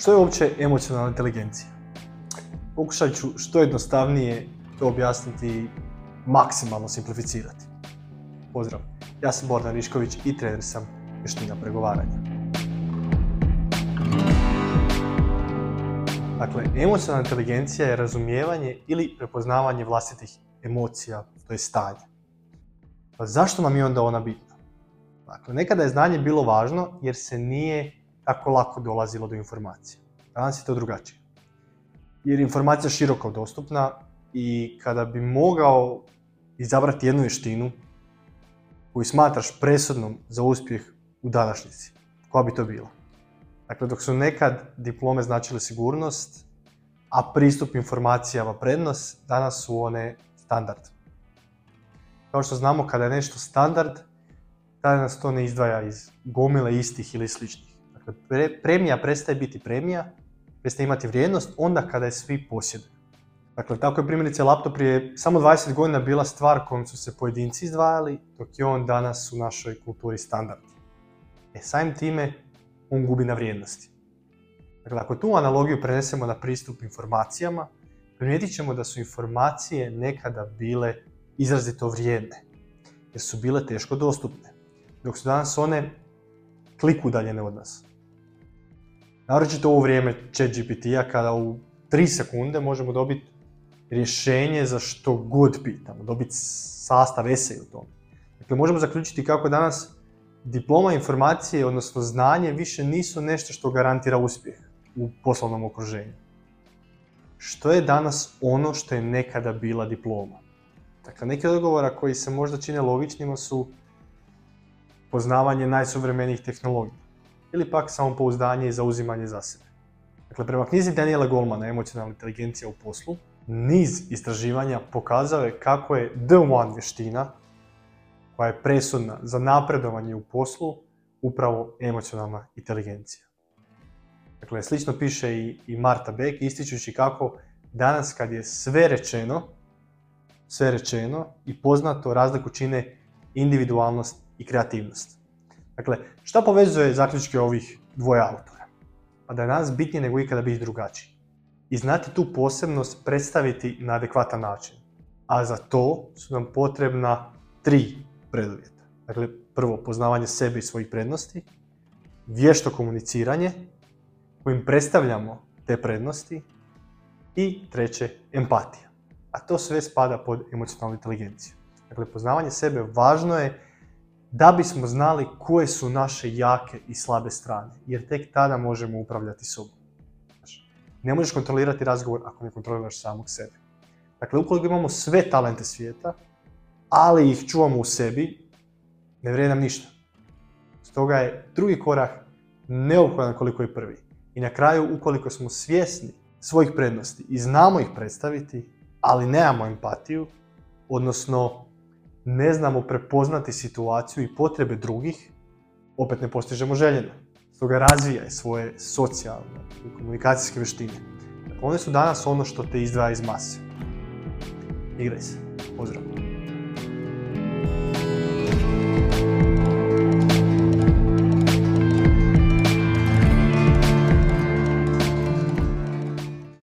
Što je uopće emocionalna inteligencija? Pokušat ću što jednostavnije to objasniti i maksimalno simplificirati. Pozdrav, ja sam Bordan Rišković i trener sam vještina pregovaranja. Dakle, emocionalna inteligencija je razumijevanje ili prepoznavanje vlastitih emocija, to je stanje. Pa zašto nam je onda ona bitna? Dakle, nekada je znanje bilo važno jer se nije tako lako dolazilo do informacija. Danas je to drugačije. Jer informacija je široko dostupna i kada bi mogao izabrati jednu vještinu koju smatraš presudnom za uspjeh u današnjici, koja bi to bila? Dakle, dok su nekad diplome značile sigurnost, a pristup informacijama prednost, danas su one standard. Kao što znamo, kada je nešto standard, tada nas to ne izdvaja iz gomile istih ili sličnih. Dakle, premija prestaje biti premija, prestaje imati vrijednost onda kada je svi posjeduju. Dakle, tako je primjerice laptop prije samo 20 godina bila stvar kojom su se pojedinci izdvajali, dok je on danas u našoj kulturi standard. E, samim time, on gubi na vrijednosti. Dakle, ako tu analogiju prenesemo na pristup informacijama, primijetit ćemo da su informacije nekada bile izrazito vrijedne, jer su bile teško dostupne, dok su danas one klik udaljene od nas. Naročito u vrijeme chat GPT-a kada u 3 sekunde možemo dobiti rješenje za što god pitamo, dobiti sastav esej u tome. Dakle, možemo zaključiti kako danas diploma informacije, odnosno znanje, više nisu nešto što garantira uspjeh u poslovnom okruženju. Što je danas ono što je nekada bila diploma? Dakle, neki odgovora koji se možda čine logičnima su poznavanje najsuvremenijih tehnologija ili pak samopouzdanje i zauzimanje za sebe. Dakle, prema knjizi Daniela Goldmana Emocionalna inteligencija u poslu, niz istraživanja pokazao je kako je The One vještina, koja je presudna za napredovanje u poslu, upravo emocionalna inteligencija. Dakle, slično piše i, i Marta Beck, ističući kako danas kad je sve rečeno, sve rečeno i poznato razliku čine individualnost i kreativnost. Dakle, šta povezuje zaključke ovih dvoje autora? Pa da je danas bitnije nego ikada biti drugačiji. I znati tu posebnost predstaviti na adekvatan način. A za to su nam potrebna tri preduvjeta. Dakle, prvo, poznavanje sebe i svojih prednosti, vješto komuniciranje, kojim predstavljamo te prednosti i treće, empatija. A to sve spada pod emocionalnu inteligenciju. Dakle, poznavanje sebe važno je da bismo znali koje su naše jake i slabe strane, jer tek tada možemo upravljati sobom. Ne možeš kontrolirati razgovor ako ne kontroliraš samog sebe. Dakle, ukoliko imamo sve talente svijeta, ali ih čuvamo u sebi, ne vrijedi nam ništa. Stoga je drugi korak neophodan koliko je prvi. I na kraju, ukoliko smo svjesni svojih prednosti i znamo ih predstaviti, ali nemamo empatiju, odnosno ne znamo prepoznati situaciju i potrebe drugih, opet ne postižemo željeno. Stoga razvijaj svoje socijalne i komunikacijske vještine. One su danas ono što te izdvaja iz mase. Igraj se. Pozdrav.